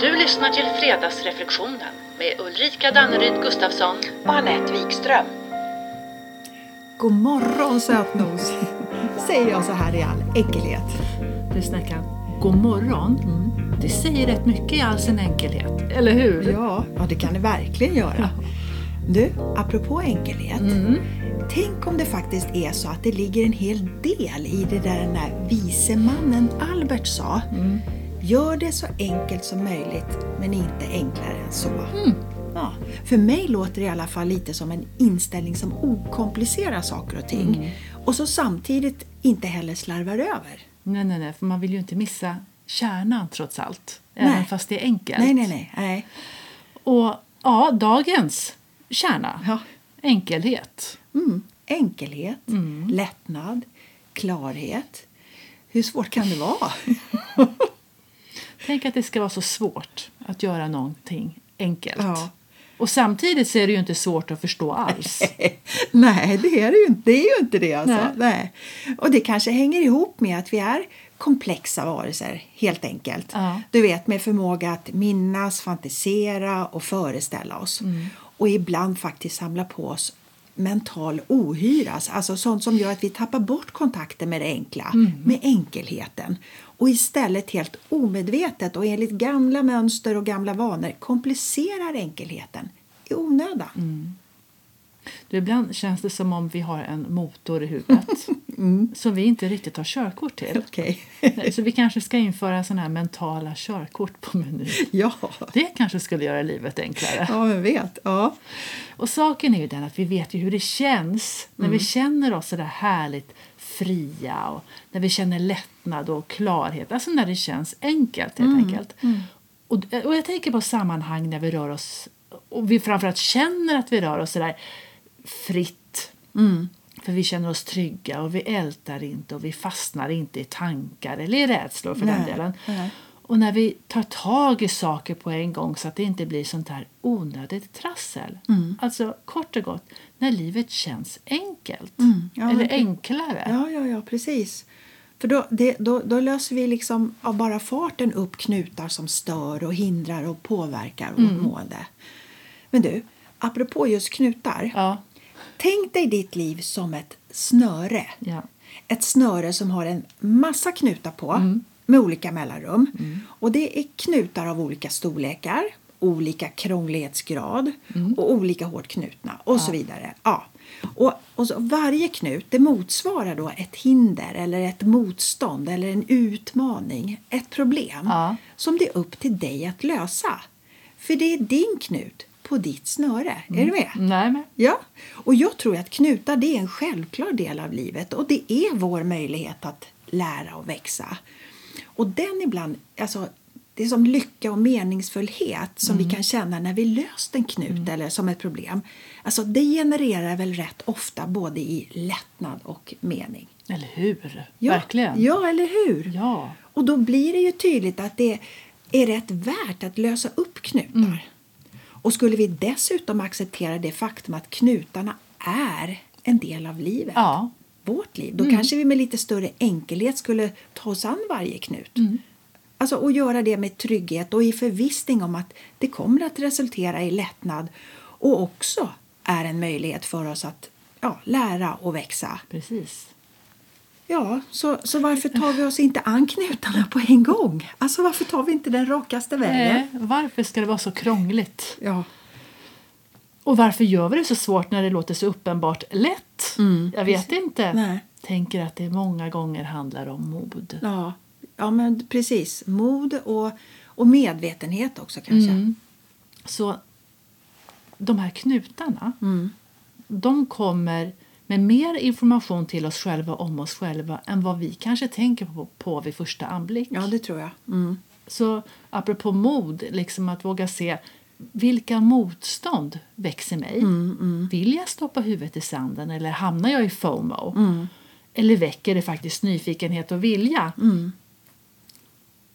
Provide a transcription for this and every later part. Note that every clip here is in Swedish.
Du lyssnar till Fredagsreflektionen med Ulrika Danneryd Gustafsson och Anette Wikström. God morgon sötnos, säger jag så här i all enkelhet. Du snackar god morgon. Det säger rätt mycket i all sin enkelhet, eller hur? Ja, ja det kan det verkligen göra. Du, apropå enkelhet. Tänk om det faktiskt är så att det ligger en hel del i det där den där vise mannen Albert sa. Gör det så enkelt som möjligt, men inte enklare än så. Ja, för mig låter det i alla fall lite som en inställning som okomplicerar saker och ting. Och så samtidigt inte heller slarvar över. Nej, nej, nej, för man vill ju inte missa kärnan trots allt. Även Nej. fast det är enkelt. Nej, nej, nej. nej. Och ja, dagens kärna. Ja. Enkelhet. Mm. Enkelhet, lättnad, klarhet. Hur svårt kan det vara? Tänk att det ska vara så svårt att göra någonting enkelt. Ja. Och samtidigt så är det ju inte svårt att förstå alls. Nej, det är det ju inte. Det är ju inte det alltså. Nej. Nej. Och det kanske hänger ihop med att vi är komplexa varelser, helt enkelt. Ja. Du vet, med förmåga att minnas, fantisera och föreställa oss. Och ibland faktiskt samla på oss mental ohyra, alltså sånt som gör att vi tappar bort kontakten med det enkla, med enkelheten. Och istället helt omedvetet och enligt gamla mönster och gamla vanor komplicerar enkelheten i onödan. Mm. Du, ibland känns det som om vi har en motor i huvudet som vi inte riktigt har körkort till. Nej, Så vi kanske ska införa såna här mentala körkort på menyn. ja. Det kanske skulle göra livet enklare. Ja, jag vet. Ja. Och saken är ju den att vi vet ju hur det känns när vi känner oss så där härligt fria och när vi känner lättnad och klarhet. Alltså när det känns enkelt helt enkelt. Och, och jag tänker på sammanhang när vi rör oss och vi framförallt känner att vi rör oss så där fritt. För vi känner oss trygga och vi ältar inte och vi fastnar inte i tankar eller i rädslor för den Nej, delen. nej. Och när vi tar tag i saker på en gång så att det inte blir sånt här onödigt trassel. Alltså kort och gott, när livet känns enkelt. ja, eller enklare. Ja, ja, ja, precis. För då, det, då, då löser vi liksom av bara farten upp knutar som stör och hindrar och påverkar vårt mående. Men du, apropå just knutar. Ja. Tänk dig ditt liv som ett snöre. Ja. Ett snöre som har en massa knutar på med olika mellanrum. Och det är knutar av olika storlekar, olika krånglighetsgrad och olika hårt knutna och så vidare. Ja. Och, och så varje knut det motsvarar då ett hinder eller ett motstånd eller en utmaning, ett problem Ja. som det är upp till dig att lösa. För det är din knut på ditt snöre. Är du med? Nej, men. Ja, och jag tror att knutar det är en självklar del av livet och det är vår möjlighet att lära och växa. Och den ibland, alltså det är som lycka och meningsfullhet som vi kan känna när vi löst en knut eller som ett problem. Alltså det genererar väl rätt ofta både i lättnad och mening. Eller hur? Ja, Verkligen. Ja, eller hur? Ja. Och då blir det ju tydligt att det är rätt värt att lösa upp knutar. Mm. Och skulle vi dessutom acceptera det faktum att knutarna är en del av livet, Ja. Mm. vårt liv, då kanske vi med lite större enkelhet skulle ta oss an varje knut. Mm. Alltså, och göra det med trygghet och i förvissning om att det kommer att resultera i lättnad och också är en möjlighet för oss att ja, lära och växa. Precis. Ja, så, så varför tar vi oss inte an knutarna på en gång? Alltså varför tar vi inte den rakaste vägen? Nej, varför ska det vara så krångligt? Ja, Och varför gör vi det så svårt när det låter så uppenbart lätt? Jag vet inte. Mm. Nej. Tänker att det många gånger handlar om mod. ja, ja men precis. Mod och, och medvetenhet också kanske. Mm. Så de här knutarna, Mm. de kommer med mer information till oss själva om oss själva än vad vi kanske tänker på, på vid första anblick. Ja, det tror jag. Mm. Så apropå mod, liksom att våga se vilka motstånd växer mig? Mm, Vill jag stoppa huvudet i sanden eller hamnar jag i FOMO? Eller väcker det faktiskt nyfikenhet och vilja?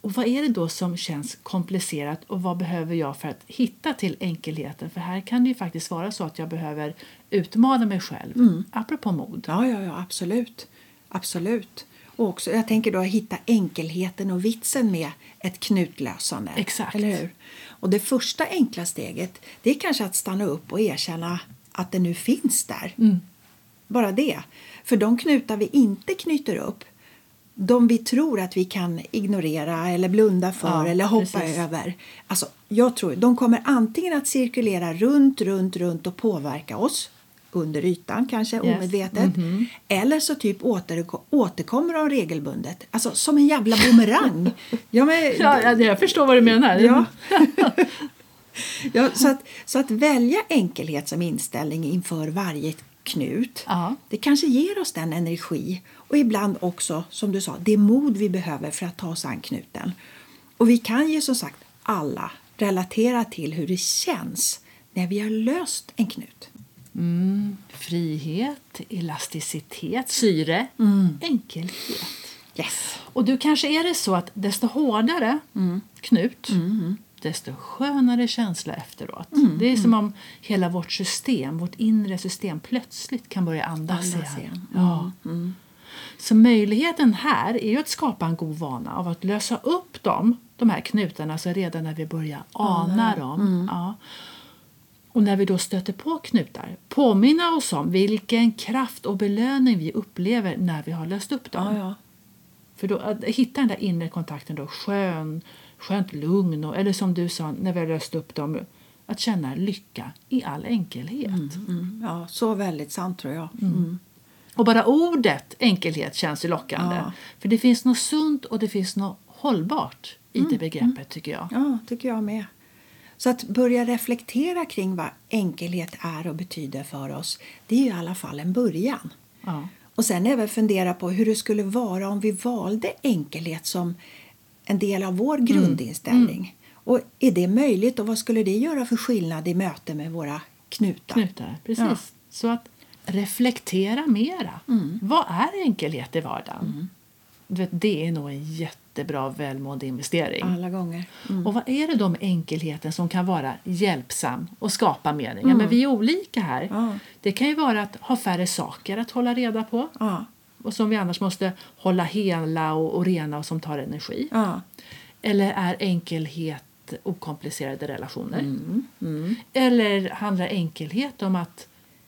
Och vad är det då som känns komplicerat och vad behöver jag för att hitta till enkelheten? För här kan det ju faktiskt vara så att jag behöver utmana mig själv, apropå mod. Ja, ja, ja, absolut. Absolut. Och också, jag tänker då hitta enkelheten och vitsen med ett knutlösande. Exakt. Eller hur? Och det första enkla steget det är kanske att stanna upp och erkänna att det nu finns där. Mm. Bara det. För de knutar vi inte knyter upp de vi tror att vi kan ignorera eller blunda för Ja, eller hoppa precis. över. Alltså, jag tror de kommer antingen att cirkulera runt, runt, runt och påverka oss under ytan kanske Yes. Omedvetet. Eller så typ åter, återkommer de regelbundet. Alltså som en jävla bumerang. ja, men, ja, jag förstår vad du menar. Ja. ja, så, att, så att välja enkelhet som inställning inför varje knut Ja. det kanske ger oss den energi och ibland också, som du sa, det mod vi behöver för att ta oss an knuten. Och vi kan ju som sagt alla relatera till hur det känns när vi har löst en knut. Mm, frihet, elasticitet, syre, enkelhet. Yes. Och du kanske är det så att desto hårdare knut, desto skönare känsla efteråt. Det är som om hela vårt system, vårt inre system plötsligt kan börja andas, Andas igen. Ja. Så möjligheten här är ju att skapa en god vana av att lösa upp dem, de här knutarna så redan när vi börjar ana dem. Ja. Och när vi då stöter på knutar, påminna oss om vilken kraft och belöning vi upplever när vi har löst upp dem. Ja, ja. För då, att hitta den där inre kontakten, då, skön, skönt lugn, och, eller som du sa, när vi har löst upp dem, att känna lycka i all enkelhet. Mm, ja, så väldigt sant tror jag. Mm. Och bara ordet enkelhet känns ju lockande. Ja. För det finns något sunt och det finns något hållbart i det begreppet tycker jag. Ja, tycker jag med. Så att börja reflektera kring vad enkelhet är och betyder för oss, det är ju i alla fall en början. Ja. Och sen även fundera på hur det skulle vara om vi valde enkelhet som en del av vår grundinställning. Och är det möjligt och vad skulle det göra för skillnad i möte med våra knutar? Knutar, precis. Ja. Så att reflektera mera. Mm. Vad är enkelhet i vardagen? Du vet, det är nog en jättebra välmående investering. Alla gånger. Mm. Och vad är det då med enkelheten som kan vara hjälpsam och skapa mening? Ja, Men vi är olika här. Mm. Ja. Det kan ju vara att ha färre saker att hålla reda på Ja, och som vi annars måste hålla hela och, och rena och som tar energi. ja. Eller är enkelhet okomplicerade relationer? Mm. Eller handlar enkelhet om att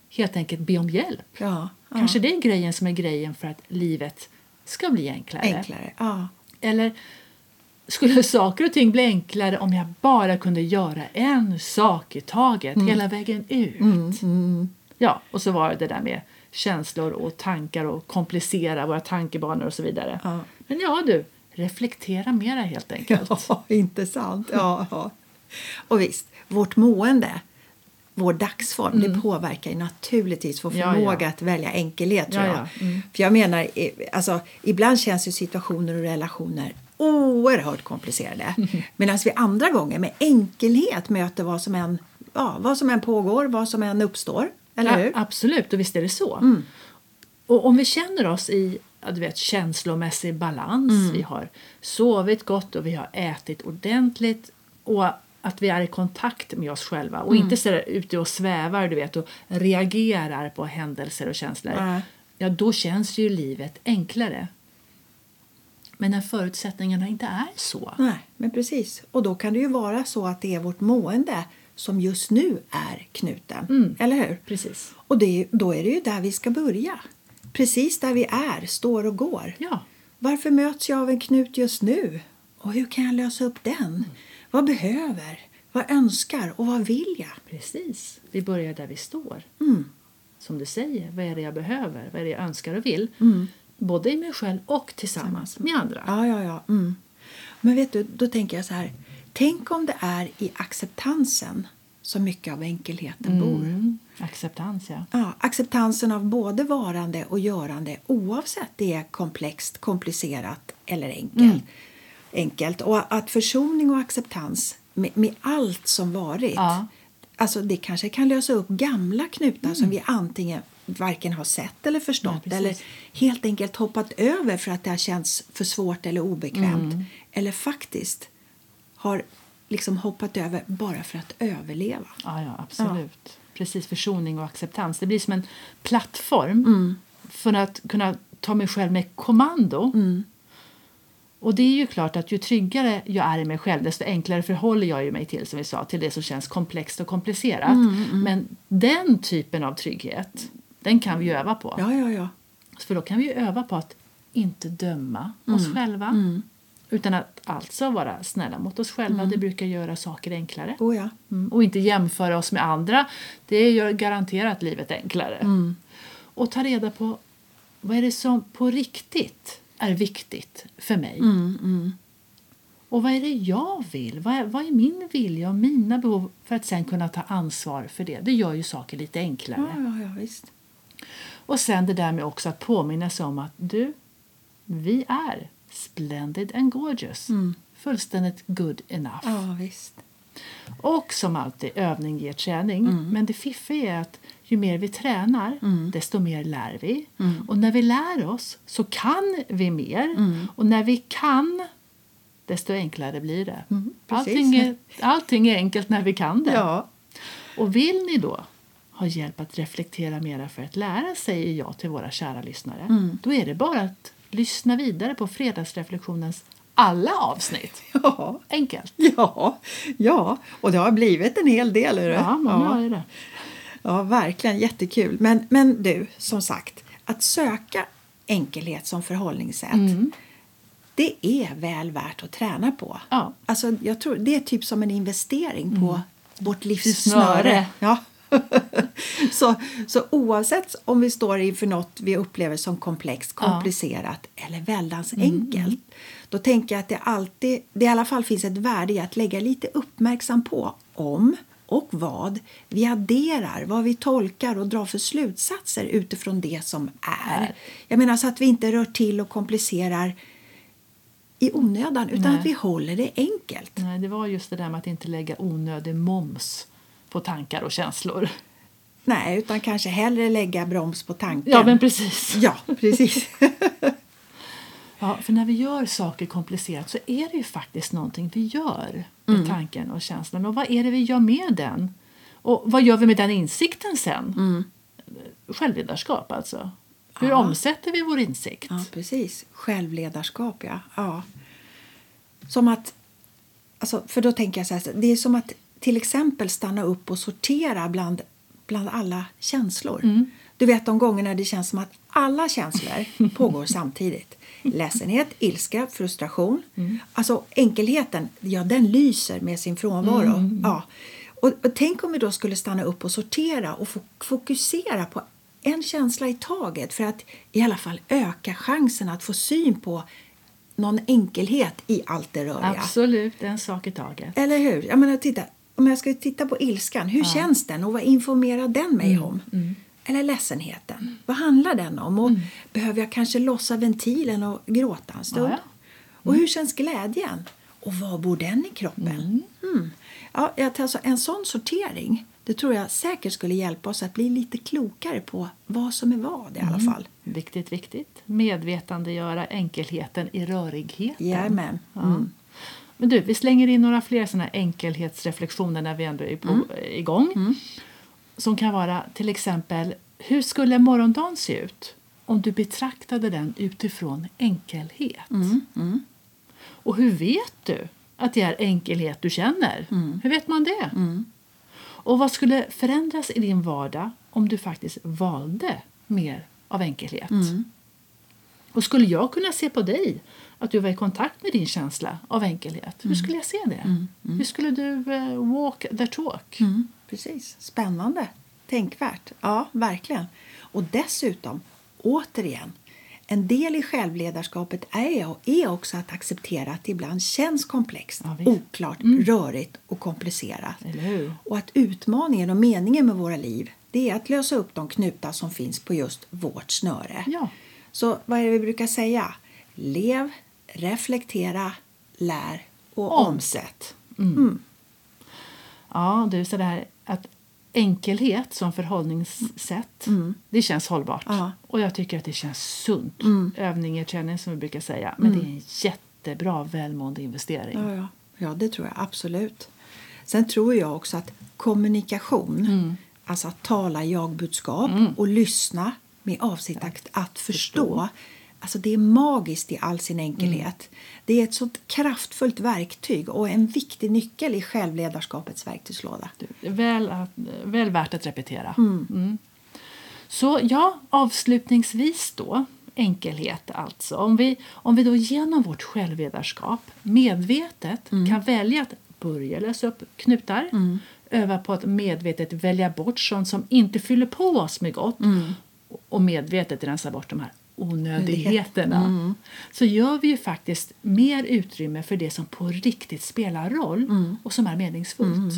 helt enkelt be om hjälp? ja, ja. Kanske det är grejen som är grejen för att livet ska bli enklare. enklare. Eller skulle saker och ting bli enklare om jag bara kunde göra en sak i taget hela vägen ut? Mm. Ja, och så var det det där med känslor och tankar och komplicera våra tankebanor och så vidare. Ja. Men ja du, reflektera mera helt enkelt. Ja, inte sant? Ja, ja. Och visst, vårt mående, vår dagsform, det påverkar ju naturligtvis vår Mm. Ja, förmåga ja. att välja enkelhet. Tror Ja, jag. ja. Mm. För jag menar, alltså, ibland känns ju situationer och relationer oerhört komplicerade. Medan vi andra gånger med enkelhet möter vad som än, ja, vad som än pågår, vad som än uppstår. Eller Ja, hur? absolut, och visst är det så. Och om vi känner oss i du vet, känslomässig balans, vi har sovit gott och vi har ätit ordentligt och att vi är i kontakt med oss själva och inte så ute och svävar du vet, och reagerar på händelser och känslor. Nej. Ja, då känns ju livet enklare. Men när förutsättningarna inte är så. Nej, men precis. Och då kan det ju vara så att det är vårt mående som just nu är knuten. Mm. Eller hur? Precis. Och det, då är det ju där vi ska börja. Precis där vi är, står och går. Ja. Varför möts jag av en knut just nu? Och hur kan jag lösa upp den? Vad behöver? Vad önskar? Och vad vill jag? Precis. Vi börjar där vi står. Mm. Som du säger, vad är det jag behöver? Vad är det jag önskar och vill? Mm. Både i mig själv och tillsammans med andra. Ja, ja, ja. Mm. Men vet du, då tänker jag så här. Tänk om det är i acceptansen som mycket av enkelheten bor. Mm. Acceptans, ja. Ja, acceptansen av både varande och görande oavsett det är komplext, komplicerat eller enkelt. Mm. enkelt. Och att försoning och acceptans med, med allt som varit Ja. alltså det kanske kan lösa upp gamla knutar som vi antingen varken har sett eller förstått Mm. precis. eller helt enkelt hoppat över för att det har känts för svårt eller obekvämt. Mm. Eller faktiskt har liksom hoppat över bara för att överleva. Ja, ja, absolut. Precis, försoning och acceptans. Det blir som en plattform Mm. för att kunna ta mig själv med kommando. Och det är ju klart att ju tryggare jag är i mig själv desto enklare förhåller jag ju mig till som vi sa, till det som känns komplext och komplicerat. Men den typen av trygghet, den kan vi ju öva på. Ja, ja, ja. För då kan vi ju öva på att inte döma oss själva. Utan att alltså vara snälla mot oss själva. Det brukar göra saker enklare. Oh, ja. Mm. Och inte jämföra oss med andra. Det gör garanterat livet enklare. Och ta reda på vad är det som på riktigt är viktigt för mig. Och vad är det jag vill? Vad är, vad är min vilja och mina behov för att sen kunna ta ansvar för det? Det gör ju saker lite enklare. Ja, ja, ja, visst. Och sen det där med också att påminna sig om att du, vi är splendid and gorgeous. Fullständigt good enough. Ja, visst. Och som alltid, övning ger träning. Men det fiffiga är att ju mer vi tränar, desto mer lär vi. Och när vi lär oss så kan vi mer. Och när vi kan, desto enklare blir det. precis. allting, är, allting är enkelt när vi kan det. Ja. Och vill ni då ha hjälp att reflektera mera för att lära, säger jag till våra kära lyssnare. Då är det bara att lyssna vidare på fredagsreflektionens alla avsnitt. Ja. Enkelt. Ja, ja, och det har blivit en hel del. Är det? Ja, många ja. ju det. ja, verkligen jättekul. Men, men du, som sagt, att söka enkelhet som förhållningssätt det är väl värt att träna på. Ja. Alltså, jag tror, det är typ som en investering på vårt livs snöre. Ja. så, så oavsett om vi står inför något vi upplever som komplext, komplicerat eller väldans enkelt då tänker jag att det alltid, det i alla fall finns ett värde i att lägga lite uppmärksam på om och vad vi adderar, vad vi tolkar och drar för slutsatser utifrån det som är. Är. Jag menar så att vi inte rör till och komplicerar i onödan utan Nej. att vi håller det enkelt. Nej, det var just det där med att inte lägga onödig moms på tankar och känslor. Nej, utan kanske hellre lägga broms på tanken. Ja, men precis. Ja, precis. Ja, för när vi gör saker komplicerat så är det ju faktiskt någonting vi gör med tanken och känslan. Och vad är det vi gör med den? Och vad gör vi med den insikten sen? Självledarskap alltså. Hur Ja. omsätter vi vår insikt? Ja, precis. Självledarskap, ja. ja. Som att... Alltså, för då tänker jag så här, det är som att till exempel stanna upp och sortera bland, bland alla känslor. Du vet de gångerna det känns som att alla känslor pågår samtidigt. Ledsenhet, ilska, frustration. Alltså enkelheten, ja den lyser med sin frånvaro. Ja. Och, och tänk om vi då skulle stanna upp och sortera och fo- fokusera på en känsla i taget för att i alla fall öka chansen att få syn på någon enkelhet i allt det röriga. Absolut, en sak i taget. Eller hur? Jag menar, titta, om jag ska titta på ilskan, hur känns den och vad informerar den mig Mm, om? Eller ledsenheten, vad handlar den om? Och Behöver jag kanske lossa ventilen och gråta en stund? Ja, Och hur känns glädjen? Och var bor den i kroppen? Mm. Ja, alltså, en sån sortering det tror jag säkert skulle hjälpa oss att bli lite klokare på vad som är vad i alla Mm. fall. Viktigt, viktigt. Medvetandegöra enkelheten i rörigheten. Jajamän. Ja. Mm. Men du, vi slänger in några fler såna här enkelhetsreflektioner när vi ändå är på, Mm. igång. Som kan vara till exempel, hur skulle morgondagen se ut om du betraktade den utifrån enkelhet? Mm. Och hur vet du att det är enkelhet du känner? Mm. Hur vet man det? Och vad skulle förändras i din vardag om du faktiskt valde mer av enkelhet? Och skulle jag kunna se på dig att du var i kontakt med din känsla av enkelhet? Hur skulle jag se det? Hur skulle du eh, walk the talk? Mm, precis. Spännande. Tänkvärt. Ja, verkligen. Och dessutom, återigen, en del i självledarskapet är, är också att acceptera att det ibland känns komplext, Ja, oklart, rörigt och komplicerat. Och att utmaningen och meningen med våra liv det är att lösa upp de knutar som finns på just vårt snöre. Ja. Så vad är det vi brukar säga? Lev, reflektera, lär och Omsätt. omsätt. Ja, du, så där att enkelhet som förhållningssätt, det känns hållbart. Ja. Och jag tycker att det känns sunt. Övning är träning som vi brukar säga. Men det är en jättebra välmående investering. Ja, ja. ja, det tror jag absolut. Sen tror jag också att kommunikation, alltså att tala jag-budskap och lyssna med avsikt att, att förstå. Alltså det är magiskt i all sin enkelhet. Det är ett så kraftfullt verktyg och en viktig nyckel i självledarskapets verktygslåda. Väl, väl värt att repetera. Mm. Så ja, avslutningsvis då, enkelhet alltså. Om vi, om vi då genom vårt självledarskap medvetet kan välja att börja lösa upp knutar, öva på att medvetet välja bort sånt som inte fyller på oss med gott och medvetet rensa bort de här onödigheterna så gör vi ju faktiskt mer utrymme för det som på riktigt spelar roll och som är meningsfullt.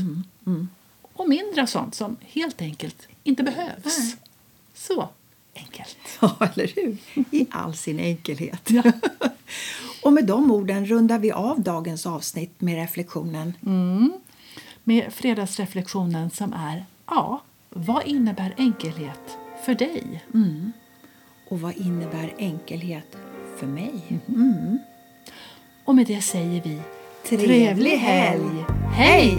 Och mindre sånt som helt enkelt inte behövs. Nej. Så enkelt. Ja, eller hur? I all sin enkelhet. Ja. och med de orden rundar vi av dagens avsnitt med reflektionen. Med fredagsreflektionen som är ja, vad innebär enkelhet för dig? Och vad innebär enkelhet för mig? Och med det säger vi Trevlig helg! Hej!